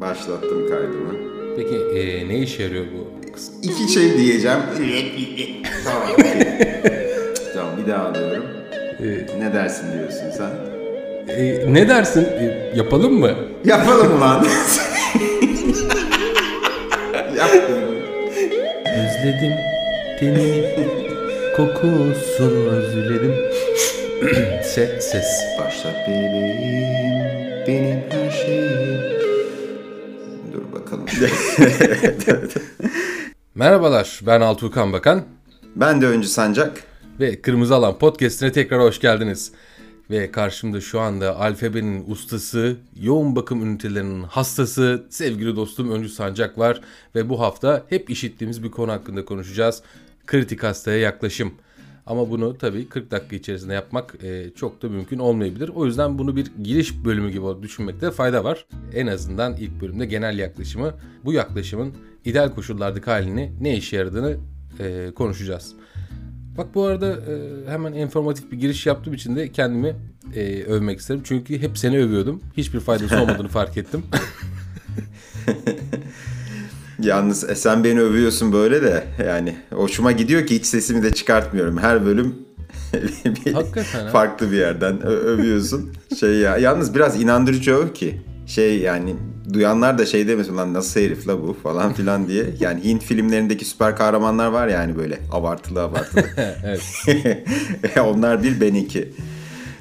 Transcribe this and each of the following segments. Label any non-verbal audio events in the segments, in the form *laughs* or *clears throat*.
Başlattım kaydımı. Peki e, ne işe yarıyor bu kız? İki şey diyeceğim. tamam. tamam bir daha alıyorum. ne dersin diyorsun sen? E, ne dersin? E, yapalım mı? Yapalım ulan. Yaptım. Özledim tenini, kokusunu özledim. *clears throat* Se, ses. Başlat bebeğim, benim Merhabalar, ben Altuğkan Bakan ben de Öncü Sancak. ve Kırmızı Alan Podcast'ine tekrar hoş geldiniz. Ve karşımda şu anda alfabenin ustası, yoğun bakım ünitelerinin hastası, sevgili dostum Öncü Sancak var. Ve bu hafta hep işittiğimiz bir konu hakkında konuşacağız. Kritik hastaya yaklaşım. Ama bunu tabii 40 dakika içerisinde yapmak e, çok da mümkün olmayabilir. O yüzden bunu bir giriş bölümü gibi düşünmekte fayda var. En azından ilk bölümde genel yaklaşımı, bu yaklaşımın ideal koşullardaki halini ne işe yaradığını e, konuşacağız. Bak bu arada e, hemen informatif bir giriş yaptığım için de kendimi e, övmek isterim. Çünkü hep seni övüyordum. Hiçbir faydası olmadığını fark ettim. *laughs* Yalnız e, sen beni övüyorsun böyle de yani hoşuma gidiyor ki hiç sesimi de çıkartmıyorum. Her bölüm *laughs* bir Hakikaten ha. farklı bir yerden övüyorsun. Şey ya yalnız biraz inandırıcı öv ki şey yani duyanlar da şey demesin lan nasıl herif la bu falan filan diye. Yani Hint filmlerindeki süper kahramanlar var yani böyle abartılı abartılı. *laughs* evet. *laughs* Onlar bir ben iki.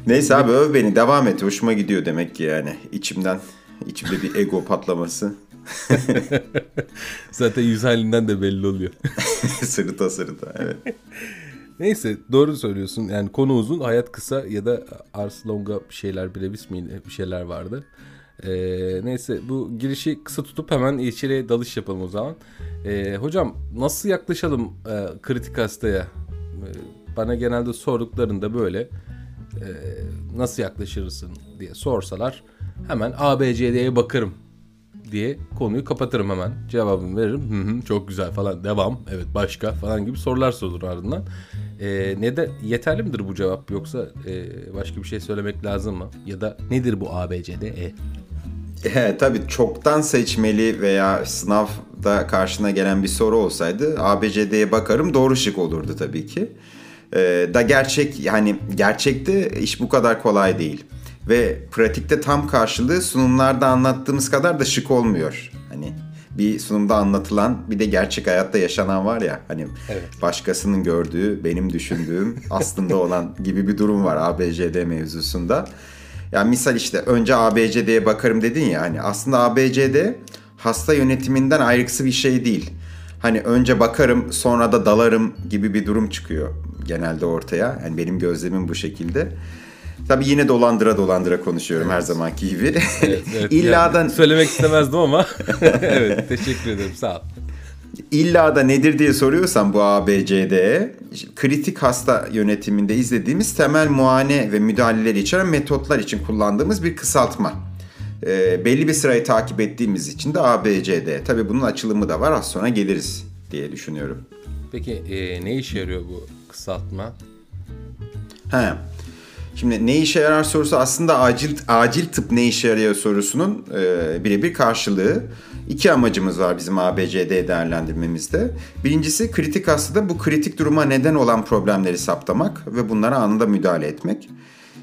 Neyse abi öv beni devam et hoşuma gidiyor demek ki yani içimden içimde bir ego patlaması. *laughs* Zaten yüz halinden de belli oluyor. *laughs* sırıta sırıta evet. Neyse doğru söylüyorsun. Yani konu uzun, hayat kısa ya da Ars Longa bir şeyler brevis mi bir şeyler vardı. Ee, neyse bu girişi kısa tutup hemen içeriye dalış yapalım o zaman. Ee, hocam nasıl yaklaşalım e, kritik hastaya? Ee, bana genelde sorduklarında böyle e, nasıl yaklaşırsın diye sorsalar hemen ABCD'ye bakarım diye konuyu kapatırım hemen. Cevabımı veririm. Hı hı, çok güzel falan. Devam. Evet başka falan gibi sorular sorulur ardından. Ee, ne de yeterli midir bu cevap yoksa e, başka bir şey söylemek lazım mı? Ya da nedir bu ABCD? E? He, tabii çoktan seçmeli veya sınavda karşına gelen bir soru olsaydı ABCD'ye bakarım doğru şık olurdu tabii ki. Ee, da gerçek yani gerçekte iş bu kadar kolay değil. Ve pratikte tam karşılığı sunumlarda anlattığımız kadar da şık olmuyor. Hani bir sunumda anlatılan bir de gerçek hayatta yaşanan var ya hani Evet. başkasının gördüğü benim düşündüğüm *laughs* aslında olan gibi bir durum var ABCD mevzusunda. Yani misal işte önce ABCD'ye bakarım dedin ya hani aslında ABCD hasta yönetiminden ayrıksı bir şey değil. Hani önce bakarım sonra da dalarım gibi bir durum çıkıyor genelde ortaya. Yani benim gözlemim bu şekilde. Tabii yine dolandıra dolandıra konuşuyorum her zamanki gibi. Evet, *laughs* evet. İlla Yani *laughs* söylemek istemezdim ama *laughs* evet teşekkür ederim sağ ol. İlla da nedir diye soruyorsan bu ABCD'ye kritik hasta yönetiminde izlediğimiz temel muayene ve müdahaleleri içeren metotlar için kullandığımız bir kısaltma. Ee, belli bir sırayı takip ettiğimiz için de ABCD. Tabii bunun açılımı da var az sonra geliriz diye düşünüyorum. Peki e, ne işe yarıyor bu kısaltma? He. Şimdi ne işe yarar sorusu aslında acil acil tıp ne işe yarıyor sorusunun e, birebir karşılığı. İki amacımız var bizim ABCD değerlendirmemizde. Birincisi kritik hastada bu kritik duruma neden olan problemleri saptamak ve bunlara anında müdahale etmek.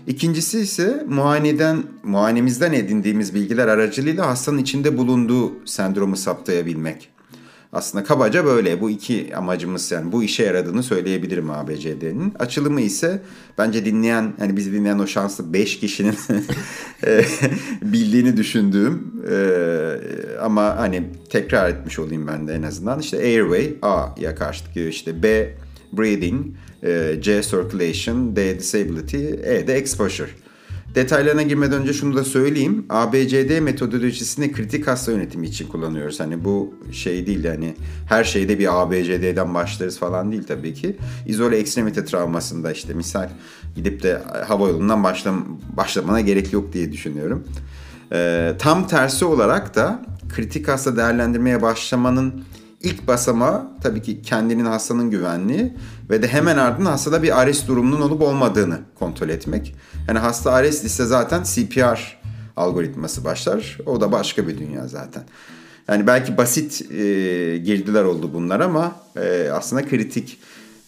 İkincisi ise muayeneden, muayenemizden edindiğimiz bilgiler aracılığıyla hastanın içinde bulunduğu sendromu saptayabilmek. Aslında kabaca böyle bu iki amacımız yani bu işe yaradığını söyleyebilirim ABCD'nin. Açılımı ise bence dinleyen hani bizi dinleyen o şanslı 5 kişinin *laughs* e, bildiğini düşündüğüm e, ama hani tekrar etmiş olayım ben de en azından. İşte airway A'ya karşılık geliyor işte B breathing, e, C circulation, D disability, E de exposure. Detaylarına girmeden önce şunu da söyleyeyim. ABCD metodolojisini kritik hasta yönetimi için kullanıyoruz. Hani bu şey değil yani her şeyde bir ABCD'den başlarız falan değil tabii ki. İzole ekstremite travmasında işte misal gidip de hava yolundan başlam başlamana gerek yok diye düşünüyorum. Ee, tam tersi olarak da kritik hasta değerlendirmeye başlamanın ilk basamağı tabii ki kendinin hastanın güvenliği ve de hemen ardından hastada bir ARES durumunun olup olmadığını kontrol etmek. Yani hasta ARES ise zaten CPR algoritması başlar. O da başka bir dünya zaten. Yani belki basit e, girdiler oldu bunlar ama e, aslında kritik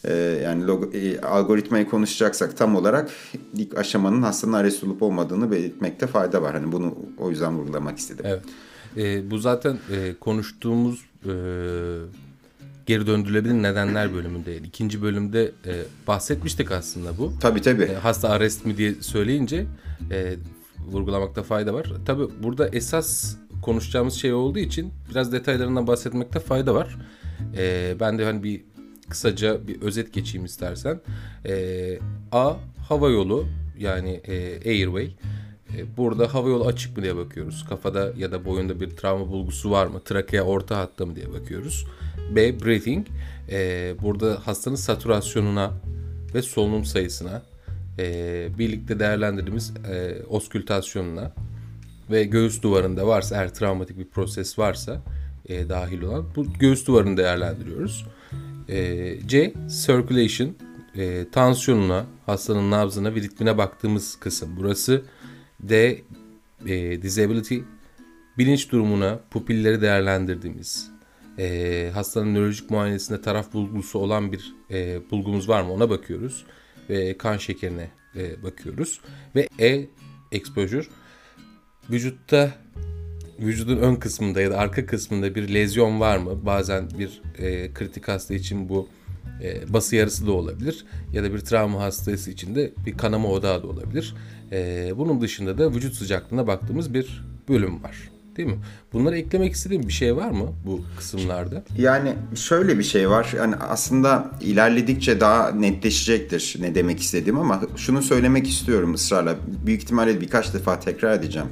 e, yani logo, e, algoritmayı konuşacaksak tam olarak ilk aşamanın hastanın ARES olup olmadığını belirtmekte fayda var. Hani bunu o yüzden vurgulamak istedim. Evet. E, bu zaten e, konuştuğumuz e, geri döndürülebilir nedenler bölümünde. ikinci bölümde e, bahsetmiştik aslında bu. Tabii tabii. E, hasta arrest mi diye söyleyince e, vurgulamakta fayda var. Tabii burada esas konuşacağımız şey olduğu için biraz detaylarından bahsetmekte fayda var. E, ben de hani bir kısaca bir özet geçeyim istersen. E, A hava yolu yani e, airway. E, burada hava yolu açık mı diye bakıyoruz. Kafada ya da boyunda bir travma bulgusu var mı? Trakea orta hatta mı diye bakıyoruz. B. Breathing. E, burada hastanın saturasyonuna ve solunum sayısına e, birlikte değerlendirdiğimiz oskültasyonuna ve göğüs duvarında varsa eğer travmatik bir proses varsa e, dahil olan bu göğüs duvarını değerlendiriyoruz. E, C. Circulation. E, tansiyonuna, hastanın nabzına ve ritmine baktığımız kısım. Burası D. E, disability. Bilinç durumuna, pupilleri değerlendirdiğimiz e, hastanın nörolojik muayenesinde taraf bulgusu olan bir e, bulgumuz var mı ona bakıyoruz. Ve kan şekerine e, bakıyoruz. Ve E exposure vücutta vücudun ön kısmında ya da arka kısmında bir lezyon var mı? Bazen bir e, kritik hasta için bu e, bası yarısı da olabilir ya da bir travma hastası için de bir kanama odağı da olabilir. E, bunun dışında da vücut sıcaklığına baktığımız bir bölüm var. Değil mi? Bunları eklemek istediğim bir şey var mı bu kısımlarda? Yani şöyle bir şey var. Yani aslında ilerledikçe daha netleşecektir ne demek istediğim ama şunu söylemek istiyorum ısrarla. Büyük ihtimalle birkaç defa tekrar edeceğim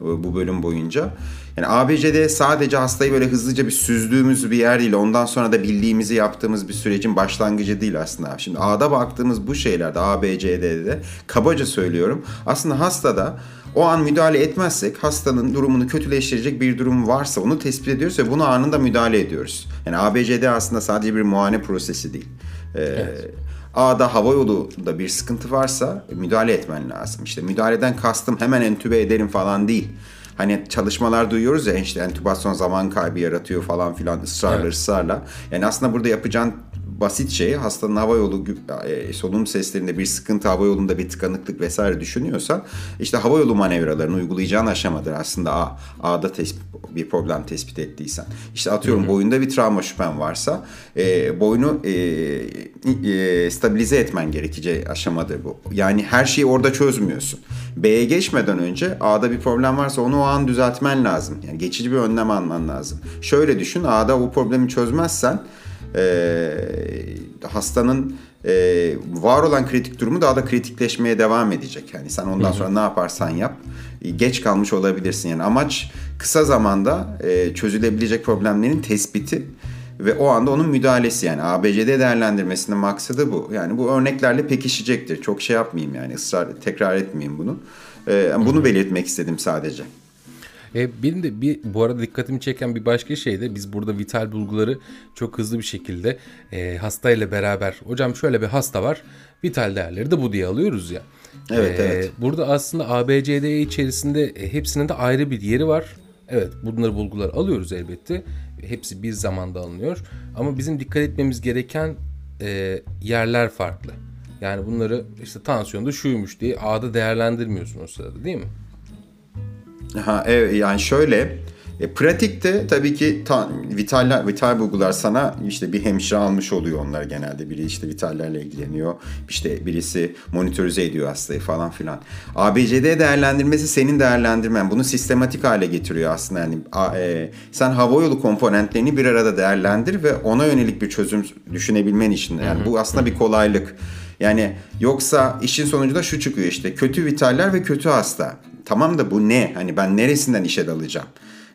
bu bölüm boyunca. Yani ABCD sadece hastayı böyle hızlıca bir süzdüğümüz bir yer değil. Ondan sonra da bildiğimizi yaptığımız bir sürecin başlangıcı değil aslında. Şimdi A'da baktığımız bu şeylerde ABCD'de kabaca söylüyorum. Aslında hastada o an müdahale etmezsek hastanın durumunu kötüleştirecek bir durum varsa onu tespit ediyoruz ve bunu anında müdahale ediyoruz. Yani ABCD aslında sadece bir muayene prosesi değil. Ee, evet. A'da hava yolunda bir sıkıntı varsa müdahale etmen lazım. İşte müdahaleden kastım hemen entübe edelim falan değil. Hani çalışmalar duyuyoruz ya işte entübasyon zaman kaybı yaratıyor falan filan ısrarla evet. ısrarla. Yani aslında burada yapacağın basit şey hastanın hava yolu e, solunum seslerinde bir sıkıntı, hava yolunda bir tıkanıklık vesaire düşünüyorsan işte hava yolu manevralarını uygulayacağın aşamadır aslında A, A'da tespit, bir problem tespit ettiysen. İşte atıyorum hı hı. boyunda bir travma şüphen varsa e, boynu e, e, stabilize etmen gerekeceği aşamadır bu. Yani her şeyi orada çözmüyorsun. B'ye geçmeden önce A'da bir problem varsa onu o an düzeltmen lazım. Yani geçici bir önlem alman lazım. Şöyle düşün A'da o problemi çözmezsen e, hastanın e, var olan kritik durumu daha da kritikleşmeye devam edecek. Yani sen ondan sonra ne yaparsan yap geç kalmış olabilirsin. Yani amaç kısa zamanda e, çözülebilecek problemlerin tespiti ve o anda onun müdahalesi yani ABCD değerlendirmesinin maksadı bu. Yani bu örneklerle pekişecektir. Çok şey yapmayayım yani ısrar tekrar etmeyeyim bunu. Ee, bunu belirtmek istedim sadece. E, benim de bir bu arada dikkatimi çeken bir başka şey de biz burada vital bulguları çok hızlı bir şekilde e, hastayla beraber hocam şöyle bir hasta var vital değerleri de bu diye alıyoruz ya. Evet, e, evet. Burada aslında ABCD içerisinde e, hepsinin de ayrı bir yeri var. Evet bunları bulgular alıyoruz elbette. Hepsi bir zamanda alınıyor. Ama bizim dikkat etmemiz gereken e, yerler farklı. Yani bunları işte tansiyonda şuymuş diye A'da değerlendirmiyorsun o sırada değil mi? Ha, evet yani şöyle e, pratikte tabii ki ta, vital, vital bulgular sana işte bir hemşire almış oluyor onlar genelde. Biri işte vitallerle ilgileniyor. İşte birisi monitörize ediyor hastayı falan filan. ABCD değerlendirmesi senin değerlendirmen. Bunu sistematik hale getiriyor aslında. Yani e, sen havayolu komponentlerini bir arada değerlendir ve ona yönelik bir çözüm düşünebilmen için. Yani bu aslında bir kolaylık. Yani yoksa işin sonucunda şu çıkıyor işte kötü vitaller ve kötü hasta. Tamam da bu ne? Hani ben neresinden işe dalacağım?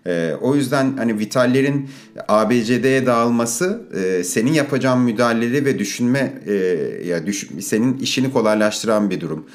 E, o yüzden hani vitallerin ABCD'ye dağılması e, senin yapacağın müdahaleleri ve düşünme e, ya düş, senin işini kolaylaştıran bir durum.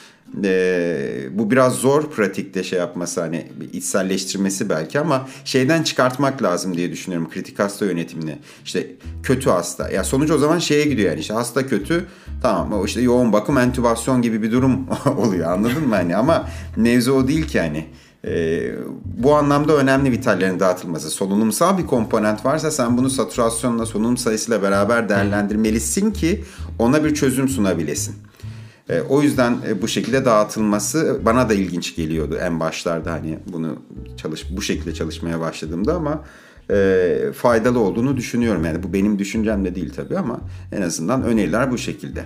E, bu biraz zor pratikte şey yapması hani içselleştirmesi belki ama şeyden çıkartmak lazım diye düşünüyorum kritik hasta yönetimini. İşte kötü hasta. Ya sonuç o zaman şeye gidiyor yani işte hasta kötü tamam o işte yoğun bakım entübasyon gibi bir durum *laughs* oluyor anladın mı hani ama mevzu o değil ki hani E, bu anlamda önemli vitallerin dağıtılması. Solunumsal bir komponent varsa sen bunu saturasyonla, solunum sayısıyla beraber değerlendirmelisin ki ona bir çözüm sunabilesin. E, o yüzden e, bu şekilde dağıtılması bana da ilginç geliyordu en başlarda hani bunu çalış bu şekilde çalışmaya başladığımda ama e, faydalı olduğunu düşünüyorum. Yani bu benim düşüncem de değil tabii ama en azından öneriler bu şekilde.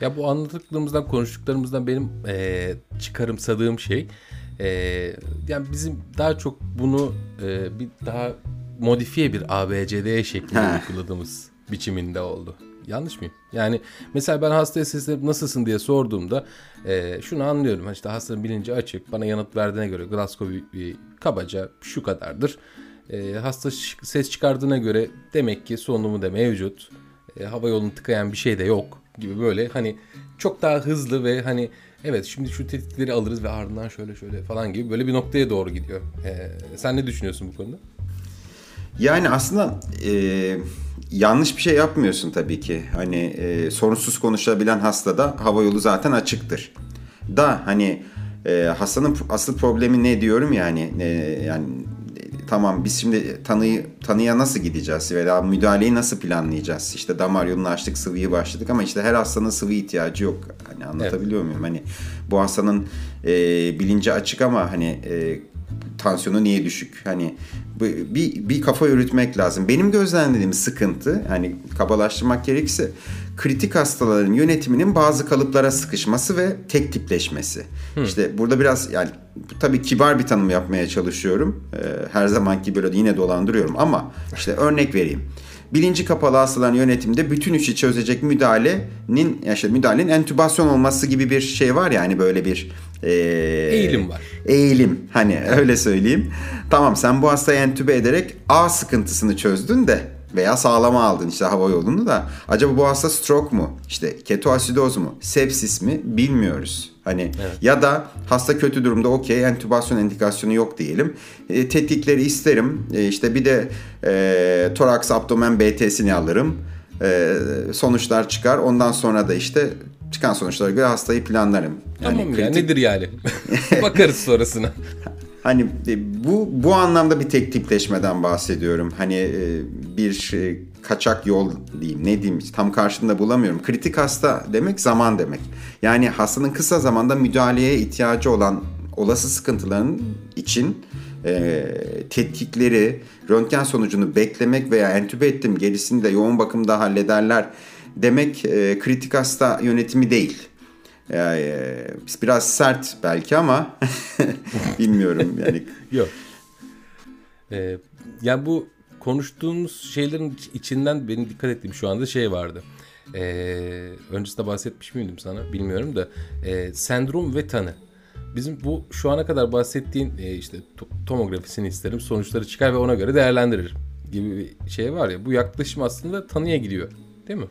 Ya bu anlattıklarımızdan, konuştuklarımızdan benim e, çıkarımsadığım şey e, yani bizim daha çok bunu e, bir daha modifiye bir ABCD şeklinde uyguladığımız biçiminde oldu. Yanlış mıyım? Yani mesela ben hastaya seslenip nasılsın diye sorduğumda e, şunu anlıyorum. İşte hastanın bilinci açık. Bana yanıt verdiğine göre Glasgow bir, kabaca şu kadardır. E, hasta ses çıkardığına göre demek ki solunumu da mevcut. E, hava yolunu tıkayan bir şey de yok gibi böyle hani çok daha hızlı ve hani evet şimdi şu tetkikleri alırız ve ardından şöyle şöyle falan gibi böyle bir noktaya doğru gidiyor. E, sen ne düşünüyorsun bu konuda? Yani aslında e, yanlış bir şey yapmıyorsun tabii ki. Hani e, sorunsuz konuşabilen hastada hava yolu zaten açıktır. Da hani e, hastanın asıl problemi ne diyorum yani e, yani tamam biz şimdi tanıyı tanıya nasıl gideceğiz veya müdahaleyi nasıl planlayacağız? İşte damar yolunu açtık, sıvıyı başladık ama işte her hastanın sıvı ihtiyacı yok. Hani anlatabiliyor evet. muyum? Hani bu hastanın e, bilinci açık ama hani e, tansiyonu niye düşük? Hani bir, bir kafa yürütmek lazım. Benim gözlemlediğim sıkıntı hani kabalaştırmak gerekirse kritik hastaların yönetiminin bazı kalıplara sıkışması ve tek tipleşmesi. Hmm. İşte burada biraz yani tabii kibar bir tanım yapmaya çalışıyorum. Ee, her zamanki böyle yine dolandırıyorum ama işte örnek vereyim. Bilinci kapalı hastaların yönetiminde bütün işi çözecek müdahalenin işte müdahalenin entübasyon olması gibi bir şey var yani böyle bir e, eğilim var. Eğilim hani öyle söyleyeyim. Tamam sen bu hastayı entübe ederek A sıkıntısını çözdün de veya sağlama aldın işte hava yolunu da acaba bu hasta stroke mu işte ketoasidoz mu sepsis mi bilmiyoruz. Hani evet. ya da hasta kötü durumda okey entübasyon indikasyonu yok diyelim. E, tetkikleri isterim. E, işte bir de e, toraks abdomen BT'sini alırım. E, sonuçlar çıkar. Ondan sonra da işte çıkan sonuçlara göre hastayı planlarım. Yani tamam kritik... ya nedir yani? *laughs* Bakarız sonrasına. Hani e, bu bu anlamda bir tek tipleşmeden bahsediyorum. Hani e, bir e, kaçak yol diyeyim ne diyeyim tam karşında bulamıyorum. Kritik hasta demek zaman demek. Yani hastanın kısa zamanda müdahaleye ihtiyacı olan olası sıkıntıların için e, tetkikleri, röntgen sonucunu beklemek veya entübe ettim gerisini de yoğun bakımda hallederler demek e, kritik hasta yönetimi değil. Yani, e, biraz sert belki ama *laughs* bilmiyorum yani. *laughs* Yok. Ee, yani bu konuştuğumuz şeylerin içinden benim dikkat ettiğim şu anda şey vardı. Ee, öncesinde bahsetmiş miydim sana bilmiyorum da e, sendrom ve tanı. Bizim bu şu ana kadar bahsettiğin e, işte tomografisini isterim sonuçları çıkar ve ona göre değerlendiririm gibi bir şey var ya bu yaklaşım aslında tanıya gidiyor değil mi?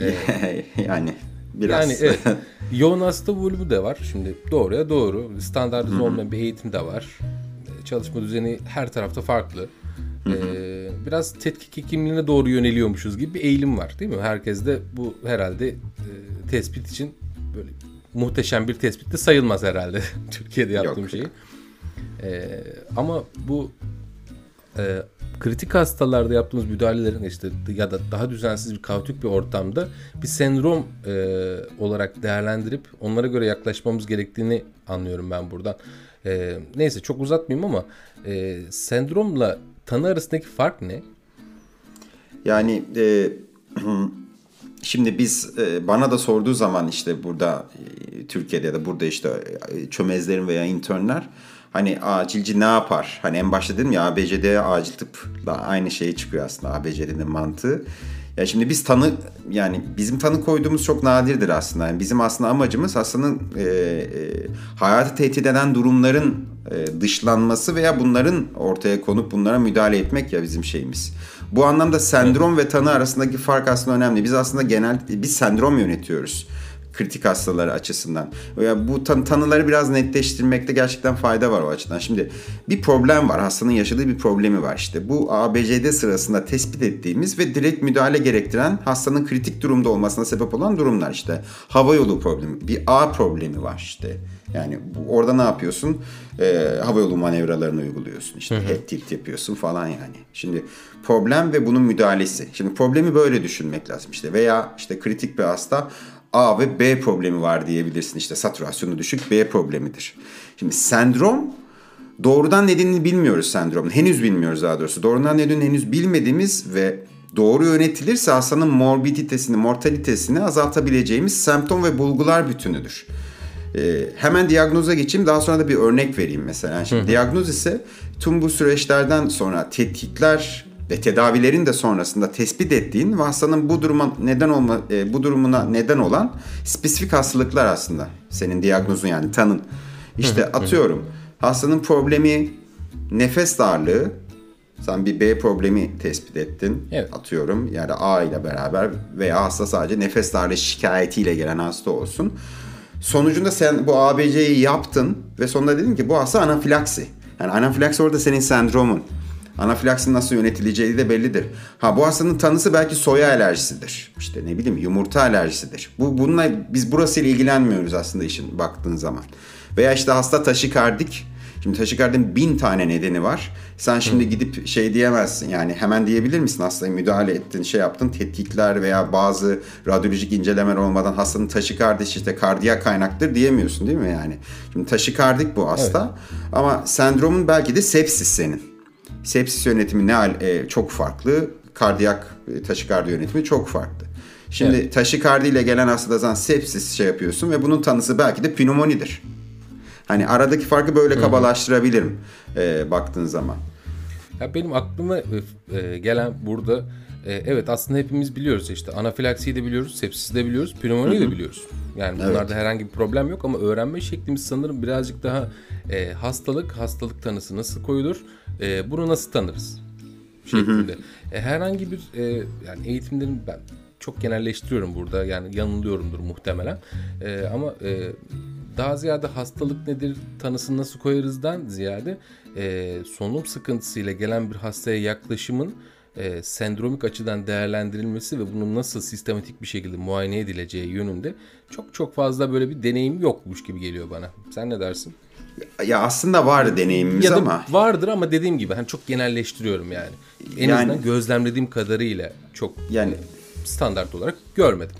Ee, *laughs* yani biraz. Yani evet. *laughs* Yoğun hasta bölümü de var. Şimdi doğruya doğru. Standartize olmayan bir eğitim de var. Çalışma düzeni her tarafta farklı. Ee, biraz tetkik hekimliğine doğru yöneliyormuşuz gibi bir eğilim var değil mi? Herkes de bu herhalde e, tespit için böyle muhteşem bir tespit de sayılmaz herhalde *laughs* Türkiye'de yaptığım Yok. şeyi. Ee, ama bu e, kritik hastalarda yaptığımız müdahalelerin işte ya da daha düzensiz bir kaotik bir ortamda bir sendrom e, olarak değerlendirip onlara göre yaklaşmamız gerektiğini anlıyorum ben buradan. E, neyse çok uzatmayayım ama e, sendromla tanı arasındaki fark ne? Yani e, *clears throat* şimdi biz e, bana da sorduğu zaman işte burada e, Türkiye'de ya da burada işte e, çömezlerin veya internler hani acilci ne yapar? Hani en başta dedim ya ABCD acil tıpla aynı şey çıkıyor aslında ABCD'nin mantığı. Ya şimdi biz tanı yani bizim tanı koyduğumuz çok nadirdir aslında. Yani bizim aslında amacımız hastanın e, e, hayatı tehdit eden durumların e, dışlanması veya bunların ortaya konup bunlara müdahale etmek ya bizim şeyimiz. Bu anlamda sendrom ve tanı arasındaki fark aslında önemli. Biz aslında genel biz sendrom yönetiyoruz kritik hastaları açısından. Ya bu tan- tanıları biraz netleştirmekte gerçekten fayda var o açıdan. Şimdi bir problem var. Hastanın yaşadığı bir problemi var işte. Bu ABCD sırasında tespit ettiğimiz ve direkt müdahale gerektiren hastanın kritik durumda olmasına sebep olan durumlar işte. Hava yolu problemi, bir A problemi var işte. Yani orada ne yapıyorsun? Ee, hava yolu manevralarını uyguluyorsun. İşte head tilt yapıyorsun falan yani. Şimdi problem ve bunun müdahalesi. Şimdi problemi böyle düşünmek lazım işte. Veya işte kritik bir hasta A ve B problemi var diyebilirsin. İşte satürasyonu düşük B problemidir. Şimdi sendrom doğrudan nedenini bilmiyoruz sendromun. Henüz bilmiyoruz daha doğrusu. Doğrudan nedenini henüz bilmediğimiz ve doğru yönetilirse hastanın morbiditesini, mortalitesini azaltabileceğimiz semptom ve bulgular bütünüdür. Ee, hemen diagnoza geçeyim daha sonra da bir örnek vereyim mesela. Şimdi diagnoz ise tüm bu süreçlerden sonra tetkikler ve tedavilerin de sonrasında tespit ettiğin ve hastanın bu duruma neden olma e, bu durumuna neden olan spesifik hastalıklar aslında. Senin diagnozun yani tanın. İşte atıyorum hastanın problemi nefes darlığı. Sen bir B problemi tespit ettin. Evet. Atıyorum yani A ile beraber veya hasta sadece nefes darlığı şikayetiyle gelen hasta olsun. Sonucunda sen bu ABC'yi yaptın ve sonunda dedin ki bu hasta anafilaksi. Yani anafilaksi orada senin sendromun. Anafilaksinin nasıl yönetileceği de bellidir. Ha bu hastanın tanısı belki soya alerjisidir. İşte ne bileyim yumurta alerjisidir. Bu bununla biz burasıyla ilgilenmiyoruz aslında işin baktığın zaman. Veya işte hasta taşikardik. Şimdi taşikardinin bin tane nedeni var. Sen şimdi gidip şey diyemezsin yani hemen diyebilir misin hastaya müdahale ettin şey yaptın tetkikler veya bazı radyolojik incelemeler olmadan hastanın taşikardi işte kardiyak kaynaktır diyemiyorsun değil mi yani? Şimdi taşikardik bu hasta ama sendromun belki de sepsis senin. Sepsis yönetimi ne e, çok farklı. Kardiyak e, taşikardi yönetimi çok farklı. Şimdi Evet. taşikardi ile gelen hastada sen sepsis şey yapıyorsun ve bunun tanısı belki de pnömonidir. Hani aradaki farkı böyle kabalaştırabilirim e, baktığın zaman. Ya benim aklıma e, e, gelen burada e, evet aslında hepimiz biliyoruz işte. Anafilaksiyi de biliyoruz, sepsisi de biliyoruz, pnömoniyi de biliyoruz. Yani bunlarda herhangi bir problem yok ama öğrenme şeklimiz sanırım birazcık daha e, hastalık, hastalık tanısı nasıl koyulur, e, bunu nasıl tanırız şeklinde. E, herhangi bir e, yani eğitimlerin ben çok genelleştiriyorum burada. Yani yanılıyorumdur muhtemelen. E, ama e, daha ziyade hastalık nedir tanısını nasıl koyarızdan ziyade e, solunum sıkıntısıyla gelen bir hastaya yaklaşımın e, sendromik açıdan değerlendirilmesi ve bunun nasıl sistematik bir şekilde muayene edileceği yönünde çok çok fazla böyle bir deneyim yokmuş gibi geliyor bana. Sen ne dersin? Ya aslında var deneyimimiz Ya da ama vardır ama dediğim gibi hani çok genelleştiriyorum yani. En Yani- azından gözlemlediğim kadarıyla çok yani standart olarak görmedim.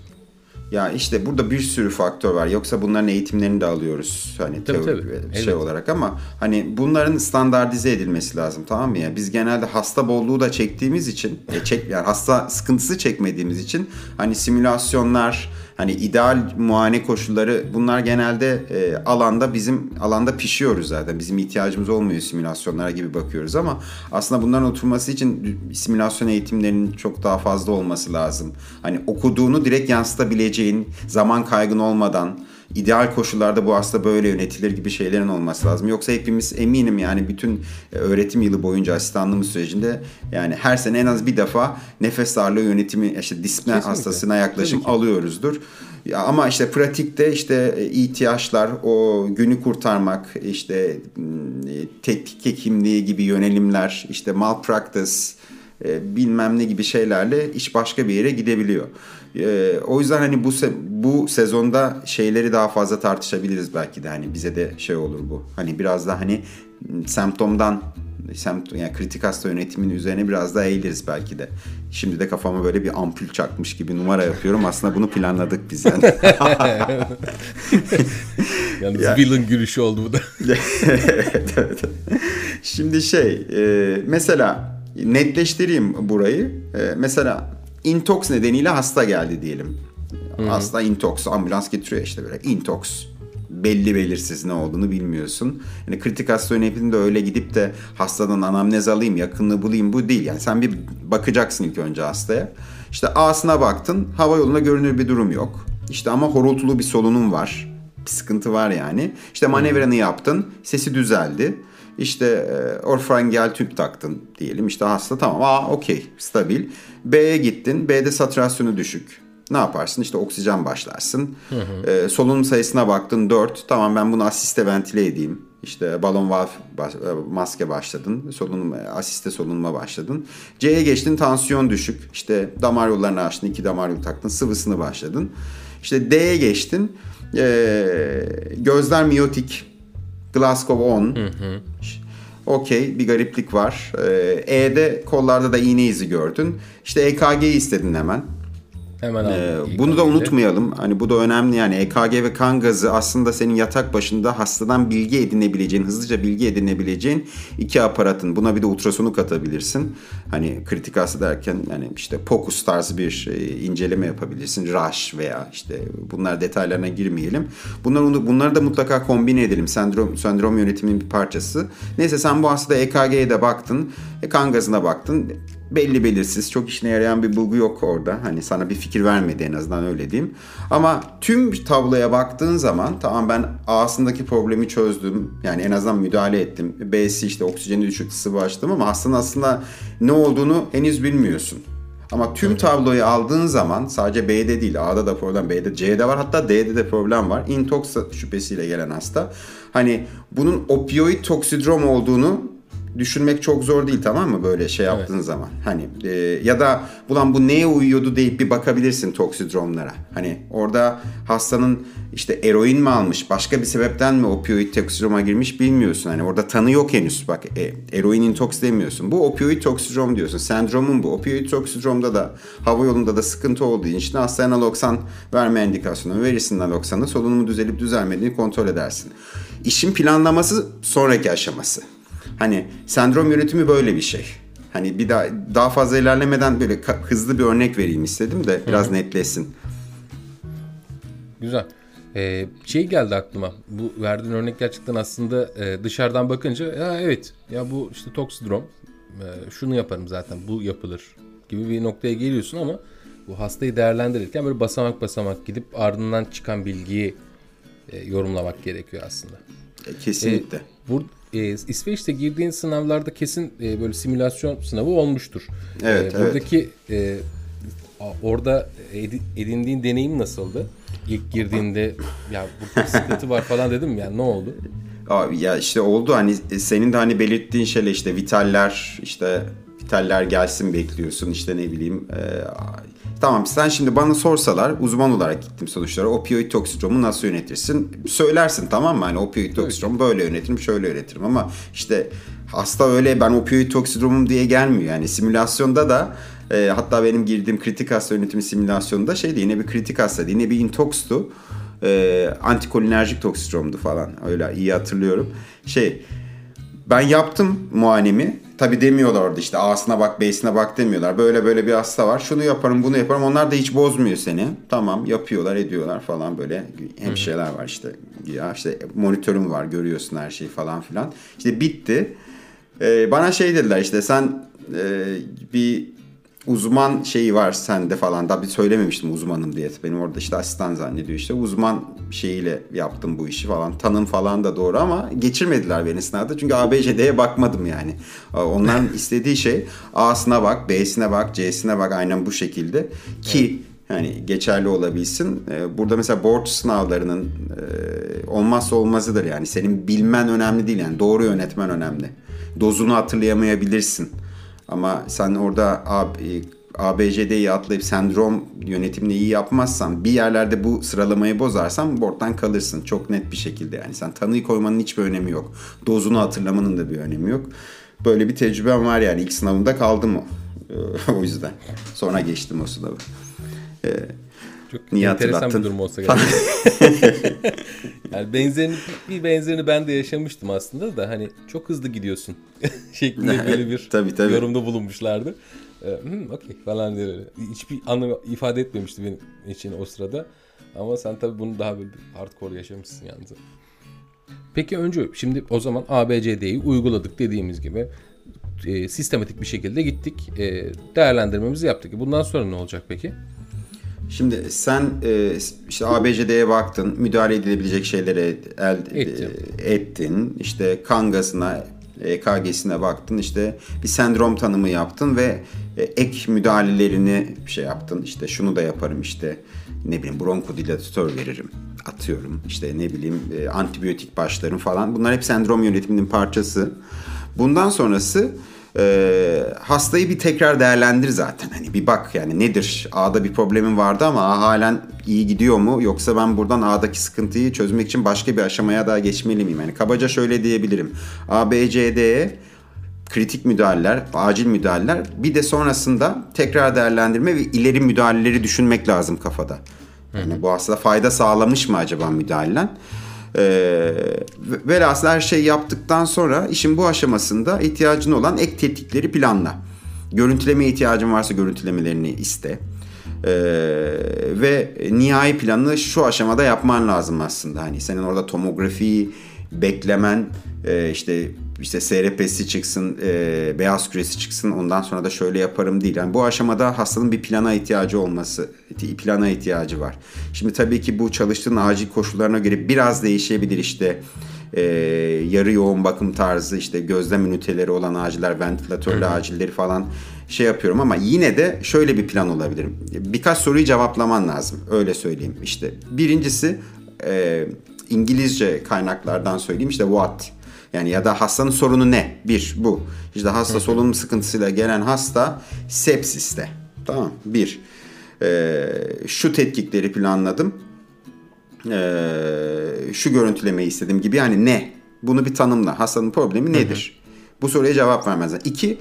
Ya işte burada bir sürü faktör var. Yoksa bunların eğitimlerini de alıyoruz hani Tabii, teorik tabii. şey Evet. olarak ama hani bunların standartize edilmesi lazım tamam mı ya? Biz genelde hasta bolluğu da çektiğimiz için, e, çek yani hasta sıkıntısı çekmediğimiz için hani simülasyonlar Hani ideal muayene koşulları bunlar genelde e, alanda bizim alanda pişiyoruz zaten. Bizim ihtiyacımız olmuyor simülasyonlara gibi bakıyoruz ama aslında bunların oturması için simülasyon eğitimlerinin çok daha fazla olması lazım. Hani okuduğunu direkt yansıtabileceğin, zaman kaygın olmadan ideal koşullarda bu hasta böyle yönetilir gibi şeylerin olması lazım. Yoksa hepimiz eminim yani bütün e, öğretim yılı boyunca asistanlığımız sürecinde yani her sene en az bir defa nefes darlığı yönetimi işte Kesinlikle. hastasına yaklaşım alıyoruzdur. Ya ama işte pratikte işte e, ihtiyaçlar, o günü kurtarmak, işte e, tetkik hekimliği gibi yönelimler, işte malpractice, e, bilmem ne gibi şeylerle iş başka bir yere gidebiliyor. E, o yüzden hani bu se- bu sezonda şeyleri daha fazla tartışabiliriz belki de hani bize de şey olur bu. Hani biraz da hani semptomdan semptom yani kritik hasta yönetiminin üzerine biraz daha eğiliriz belki de. Şimdi de kafama böyle bir ampul çakmış gibi numara yapıyorum. Aslında bunu planladık biz yani. *laughs* Yalnız Ya. villain gülüşü oldu bu da. *laughs* evet, evet. Şimdi şey e, mesela netleştireyim burayı. E, mesela intox nedeniyle hasta geldi diyelim. Hasta intox ambulans getiriyor işte böyle intox belli belirsiz ne olduğunu bilmiyorsun. Yani kritik hasta yönetiminde öyle gidip de hastadan anamnez alayım, yakınlığı bulayım bu değil. Yani sen bir bakacaksın ilk önce hastaya. İşte A'sına baktın, hava yolunda görünür bir durum yok. İşte ama horultulu bir solunum var. Bir sıkıntı var yani. İşte manevranı yaptın, sesi düzeldi. İşte e, orfaryngel tüp taktın diyelim. İşte hasta tamam, aa okey, stabil. B'ye gittin, B'de satürasyonu düşük. Ne yaparsın? İşte oksijen başlarsın. E, solunum sayısına baktın 4. Tamam ben bunu asiste ventile edeyim. İşte balon valve maske başladın. Solunum e, asiste solunuma başladın. C'ye geçtin tansiyon düşük. İşte damar yollarını açtın. iki damar yolu taktın. Sıvısını başladın. İşte D'ye geçtin. E, gözler miyotik. Glasgow 10. Okey bir gariplik var. Ee, E'de kollarda da iğne izi gördün. İşte EKG'yi istedin hemen. Hemen Ee, bunu da unutmayalım. Hani bu da önemli yani EKG ve kan gazı aslında senin yatak başında hastadan bilgi edinebileceğin, hızlıca bilgi edinebileceğin iki aparatın. Buna bir de ultrasonu katabilirsin. Hani kritik hasta derken yani işte POCUS tarzı bir e, inceleme yapabilirsin. RAŞ veya işte bunlar detaylarına girmeyelim. Bunları, bunları da mutlaka kombine edelim. Sendrom, sendrom yönetiminin bir parçası. Neyse sen bu hastada EKG'ye de baktın. E, kan gazına baktın belli belirsiz çok işine yarayan bir bulgu yok orada. Hani sana bir fikir vermedi en azından öyle diyeyim. Ama tüm tabloya baktığın zaman tamam ben A'sındaki problemi çözdüm. Yani en azından müdahale ettim. B'si işte oksijeni düşük sıvı açtım ama hastanın aslında ne olduğunu henüz bilmiyorsun. Ama tüm tabloyu aldığın zaman sadece B'de değil A'da da problem B'de C'de var hatta D'de de problem var. Intox şüphesiyle gelen hasta. Hani bunun opioid toksidrom olduğunu düşünmek çok zor değil tamam mı böyle şey yaptığın zaman. Hani e, ya da bulan bu neye uyuyordu deyip bir bakabilirsin toksidromlara. Hani orada hastanın işte eroin mi almış başka bir sebepten mi opioid toksidroma girmiş bilmiyorsun. Hani orada tanı yok henüz bak e, eroin intoks demiyorsun. Bu opioid toksidrom diyorsun. Sendromun bu. Opioid toksidromda da hava yolunda da sıkıntı olduğu için hastaya naloksan verme indikasyonu verirsin naloksanı solunumu düzelip düzelmediğini kontrol edersin. İşin planlaması sonraki aşaması. Hani sendrom yönetimi böyle bir şey. Hani bir daha daha fazla ilerlemeden böyle hızlı bir örnek vereyim istedim de biraz netleşsin. Güzel. Ee, şey geldi aklıma. Bu verdiğin örnek gerçekten aslında e, dışarıdan bakınca ya evet ya bu işte toksidrom e, şunu yaparım zaten bu yapılır gibi bir noktaya geliyorsun ama bu hastayı değerlendirirken böyle basamak basamak gidip ardından çıkan bilgiyi e, yorumlamak gerekiyor aslında. E, Kesinlikle. Bur e, İsveç'te girdiğin sınavlarda kesin e, böyle simülasyon sınavı olmuştur. Evet, E, buradaki e, a- orada edi- edindiğin deneyim nasıldı? İlk girdiğinde ya bir sıkıntı var falan dedim? Yani ne oldu? Abi ya işte oldu hani senin de hani belirttiğin şeyle işte vitaller işte vitaller gelsin bekliyorsun işte ne bileyim. Tamam sen şimdi bana sorsalar uzman olarak gittim sonuçlara opioid toksidromu nasıl yönetirsin? Söylersin tamam mı? Hani opioid toksidromu böyle yönetirim şöyle yönetirim ama işte hasta öyle ben opioid toksidromum diye gelmiyor. Yani simülasyonda da e, hatta benim girdiğim kritik hasta yönetimi simülasyonunda şeydi yine bir kritik hastaydı yine bir intokstu e, antikolinerjik toksidromdu falan. Öyle iyi hatırlıyorum. Şey ben yaptım muayenemi. Tabi demiyorlar orada işte A'sına bak B'sine bak demiyorlar. Böyle böyle bir hasta var. Şunu yaparım bunu yaparım. Onlar da hiç bozmuyor seni. Tamam yapıyorlar ediyorlar falan böyle. Hemşireler var işte. Ya işte monitörüm var görüyorsun her şeyi falan filan. İşte bitti. Ee, bana şey dediler işte sen e, bir uzman şeyi var sende falan. Daha bir söylememiştim uzmanım diye. Benim orada işte asistan zannediyor işte. Uzman şeyiyle yaptım bu işi falan. Tanım falan da doğru ama geçirmediler beni sınavda. Çünkü ABCD'ye bakmadım yani. Onların *laughs* istediği şey A'sına bak, B'sine bak, C'sine bak aynen bu şekilde. Ki yani geçerli olabilsin. Ee, Burada mesela board sınavlarının e, olmazsa olmazıdır yani. Senin bilmen önemli değil yani. Doğru yönetmen önemli. Dozunu hatırlayamayabilirsin. Ama sen orada A, e, ABCD'yi atlayıp sendrom yönetimini iyi yapmazsan bir yerlerde bu sıralamayı bozarsan board'dan kalırsın. Çok net bir şekilde yani. Sen tanıyı koymanın hiçbir önemi yok. Dozunu hatırlamanın da bir önemi yok. Böyle bir tecrübem var yani. ilk sınavında kaldım o. *laughs* o yüzden. Sonra geçtim o sınavı. Çok Niye enteresan bir durum olsa gerek. *laughs* yani benzerini bir benzerini ben de yaşamıştım aslında da hani çok hızlı gidiyorsun *laughs* şeklinde *laughs* böyle bir Tabii, tabii. yorumda bulunmuşlardı. Ee, hmm, okey falan diye. Hiçbir anlam ifade etmemişti benim için o sırada. Ama sen tabii bunu daha böyle bir hardcore yaşamışsın yalnız. Peki önce şimdi o zaman ABCD'yi uyguladık dediğimiz gibi e, sistematik bir şekilde gittik. E, değerlendirmemizi yaptık. Bundan sonra ne olacak peki? Şimdi sen e, işte ABCD'ye baktın, müdahale edilebilecek şeylere el, Ettim. e, ettin. İşte kan gazına EKG'sine baktın işte bir sendrom tanımı yaptın ve e, ek müdahalelerini şey yaptın. İşte şunu da yaparım işte ne bileyim bronkodilatör veririm atıyorum. İşte ne bileyim e, antibiyotik başlarım falan. Bunlar hep sendrom yönetiminin parçası. Bundan sonrası e, hastayı bir tekrar değerlendir zaten. Hani bir bak yani nedir? A'da bir problemim vardı ama A halen iyi gidiyor mu? Yoksa ben buradan A'daki sıkıntıyı çözmek için başka bir aşamaya daha geçmeli miyim? Yani kabaca şöyle diyebilirim. A, B, C, D kritik müdahaleler, acil müdahaleler bir de sonrasında tekrar değerlendirme ve ileri müdahaleleri düşünmek lazım kafada. Yani bu hasta fayda sağlamış mı acaba müdahalen? Ee, velhasıl her şeyi yaptıktan sonra işin bu aşamasında ihtiyacın olan ek tetkikleri planla. Görüntüleme ihtiyacın varsa görüntülemelerini iste. Ee, ve nihai planını şu aşamada yapman lazım aslında. Hani senin orada tomografi beklemen, e, işte işte SRP'si çıksın, e, beyaz küresi çıksın ondan sonra da şöyle yaparım değil. Yani bu aşamada hastanın bir plana ihtiyacı olması, plana ihtiyacı var. Şimdi tabii ki bu çalıştığın acil koşullarına göre biraz değişebilir işte e, yarı yoğun bakım tarzı işte gözlem üniteleri olan aciller, ventilatörlü Hı-hı. acilleri falan şey yapıyorum ama yine de şöyle bir plan olabilir. Birkaç soruyu cevaplaman lazım. Öyle söyleyeyim. İşte birincisi e, İngilizce kaynaklardan söyleyeyim işte what yani ya da hastanın sorunu ne? Bir bu. İşte hasta solunum sıkıntısıyla gelen hasta sepsiste. Tamam. Bir. Ee, şu tetkikleri planladım. Ee, şu görüntülemeyi istedim gibi. Yani ne? Bunu bir tanımla. Hastanın problemi nedir? Hı hı. Bu soruya cevap vermezler. İki,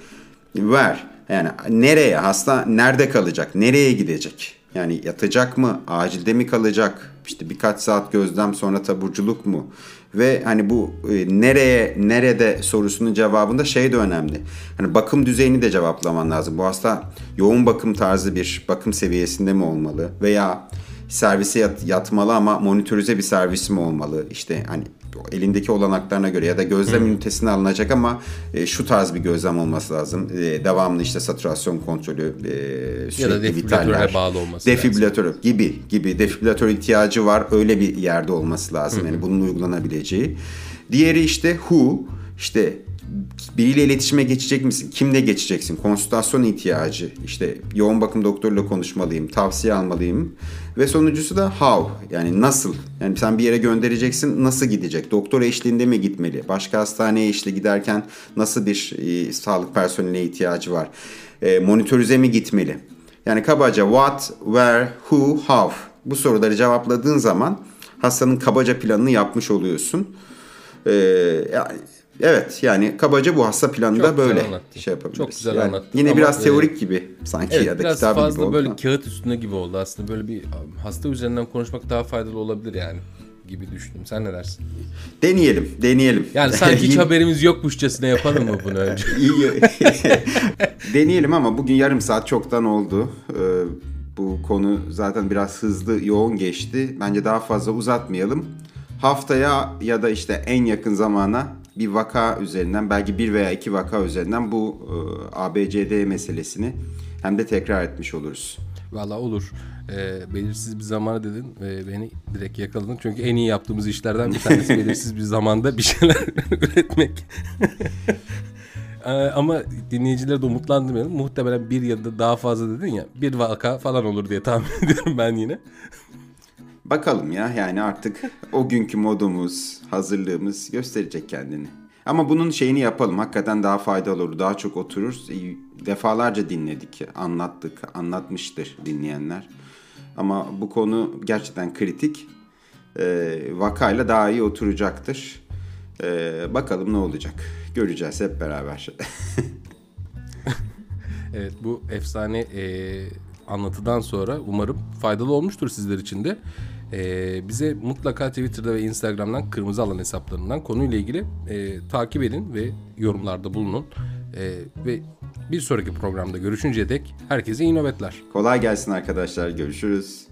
ver. Yani nereye? Hasta nerede kalacak? Nereye gidecek? Yani yatacak mı? Acilde mi kalacak? İşte birkaç saat gözlem sonra taburculuk mu? Ve hani bu e, nereye nerede sorusunun cevabında şey de önemli. Hani bakım düzeyini de cevaplaman lazım. Bu hasta yoğun bakım tarzı bir bakım seviyesinde mi olmalı veya servise yat, yatmalı ama monitörize bir servis mi olmalı? İşte hani elindeki olanaklarına göre ya da gözlem hmm. ünitesine alınacak ama e, şu tarz bir gözlem olması lazım. E, devamlı işte saturasyon kontrolü, e, sürekli ya da defibrilatöre bağlı olması defibrilatör lazım. gibi gibi defibrilatör ihtiyacı var. Öyle bir yerde olması lazım. Hmm. Yani bunun uygulanabileceği. Diğeri işte who işte biriyle iletişime geçecek misin? Kimle geçeceksin? Konsültasyon ihtiyacı. İşte yoğun bakım doktoruyla konuşmalıyım, tavsiye almalıyım. Ve sonuncusu da how. Yani nasıl? Yani sen bir yere göndereceksin, nasıl gidecek? Doktor eşliğinde mi gitmeli? Başka hastaneye işte giderken nasıl bir e, sağlık personeline ihtiyacı var? E, monitörize mi gitmeli? Yani kabaca what, where, who, how. Bu soruları cevapladığın zaman hastanın kabaca planını yapmış oluyorsun. Ee, yani Evet yani kabaca bu hasta planında Çok böyle şey yapabiliriz. Çok güzel yani anlattın. Yine biraz teorik e, gibi sanki evet, ya da biraz kitabı fazla gibi oldu. böyle kağıt üstünde gibi oldu aslında. Böyle bir hasta üzerinden konuşmak daha faydalı olabilir yani gibi düşündüm. Sen ne dersin? Deneyelim, deneyelim. Yani sanki *laughs* hiç haberimiz yokmuşçasına yapalım mı bunu önce? *laughs* *laughs* deneyelim ama bugün yarım saat çoktan oldu. Ee, bu konu zaten biraz hızlı, yoğun geçti. Bence daha fazla uzatmayalım. Haftaya ya da işte en yakın zamana bir vaka üzerinden belki bir veya iki vaka üzerinden bu e, ABCD meselesini hem de tekrar etmiş oluruz. Valla olur. E, belirsiz bir zamana dedin ve beni direkt yakaladın. Çünkü en iyi yaptığımız işlerden bir tanesi *laughs* belirsiz bir zamanda bir şeyler *laughs* üretmek. e, ama dinleyicileri de umutlandırmayalım. Muhtemelen bir ya da daha fazla dedin ya bir vaka falan olur diye tahmin *laughs* ediyorum ben yine. Bakalım ya yani artık o günkü modumuz, hazırlığımız gösterecek kendini. Ama bunun şeyini yapalım. Hakikaten daha faydalı olur. Daha çok oturur. Defalarca dinledik, anlattık, anlatmıştır dinleyenler. Ama bu konu gerçekten kritik. E, vakayla daha iyi oturacaktır. E, bakalım ne olacak. Göreceğiz hep beraber. *laughs* evet bu efsane e, anlatıdan sonra umarım faydalı olmuştur sizler için de. E, bize mutlaka Twitter'da ve Instagram'dan kırmızı alan hesaplarından konuyla ilgili e, takip edin ve yorumlarda bulunun. E, ve bir sonraki programda görüşünceye dek herkese iyi nöbetler. Kolay gelsin arkadaşlar. Görüşürüz.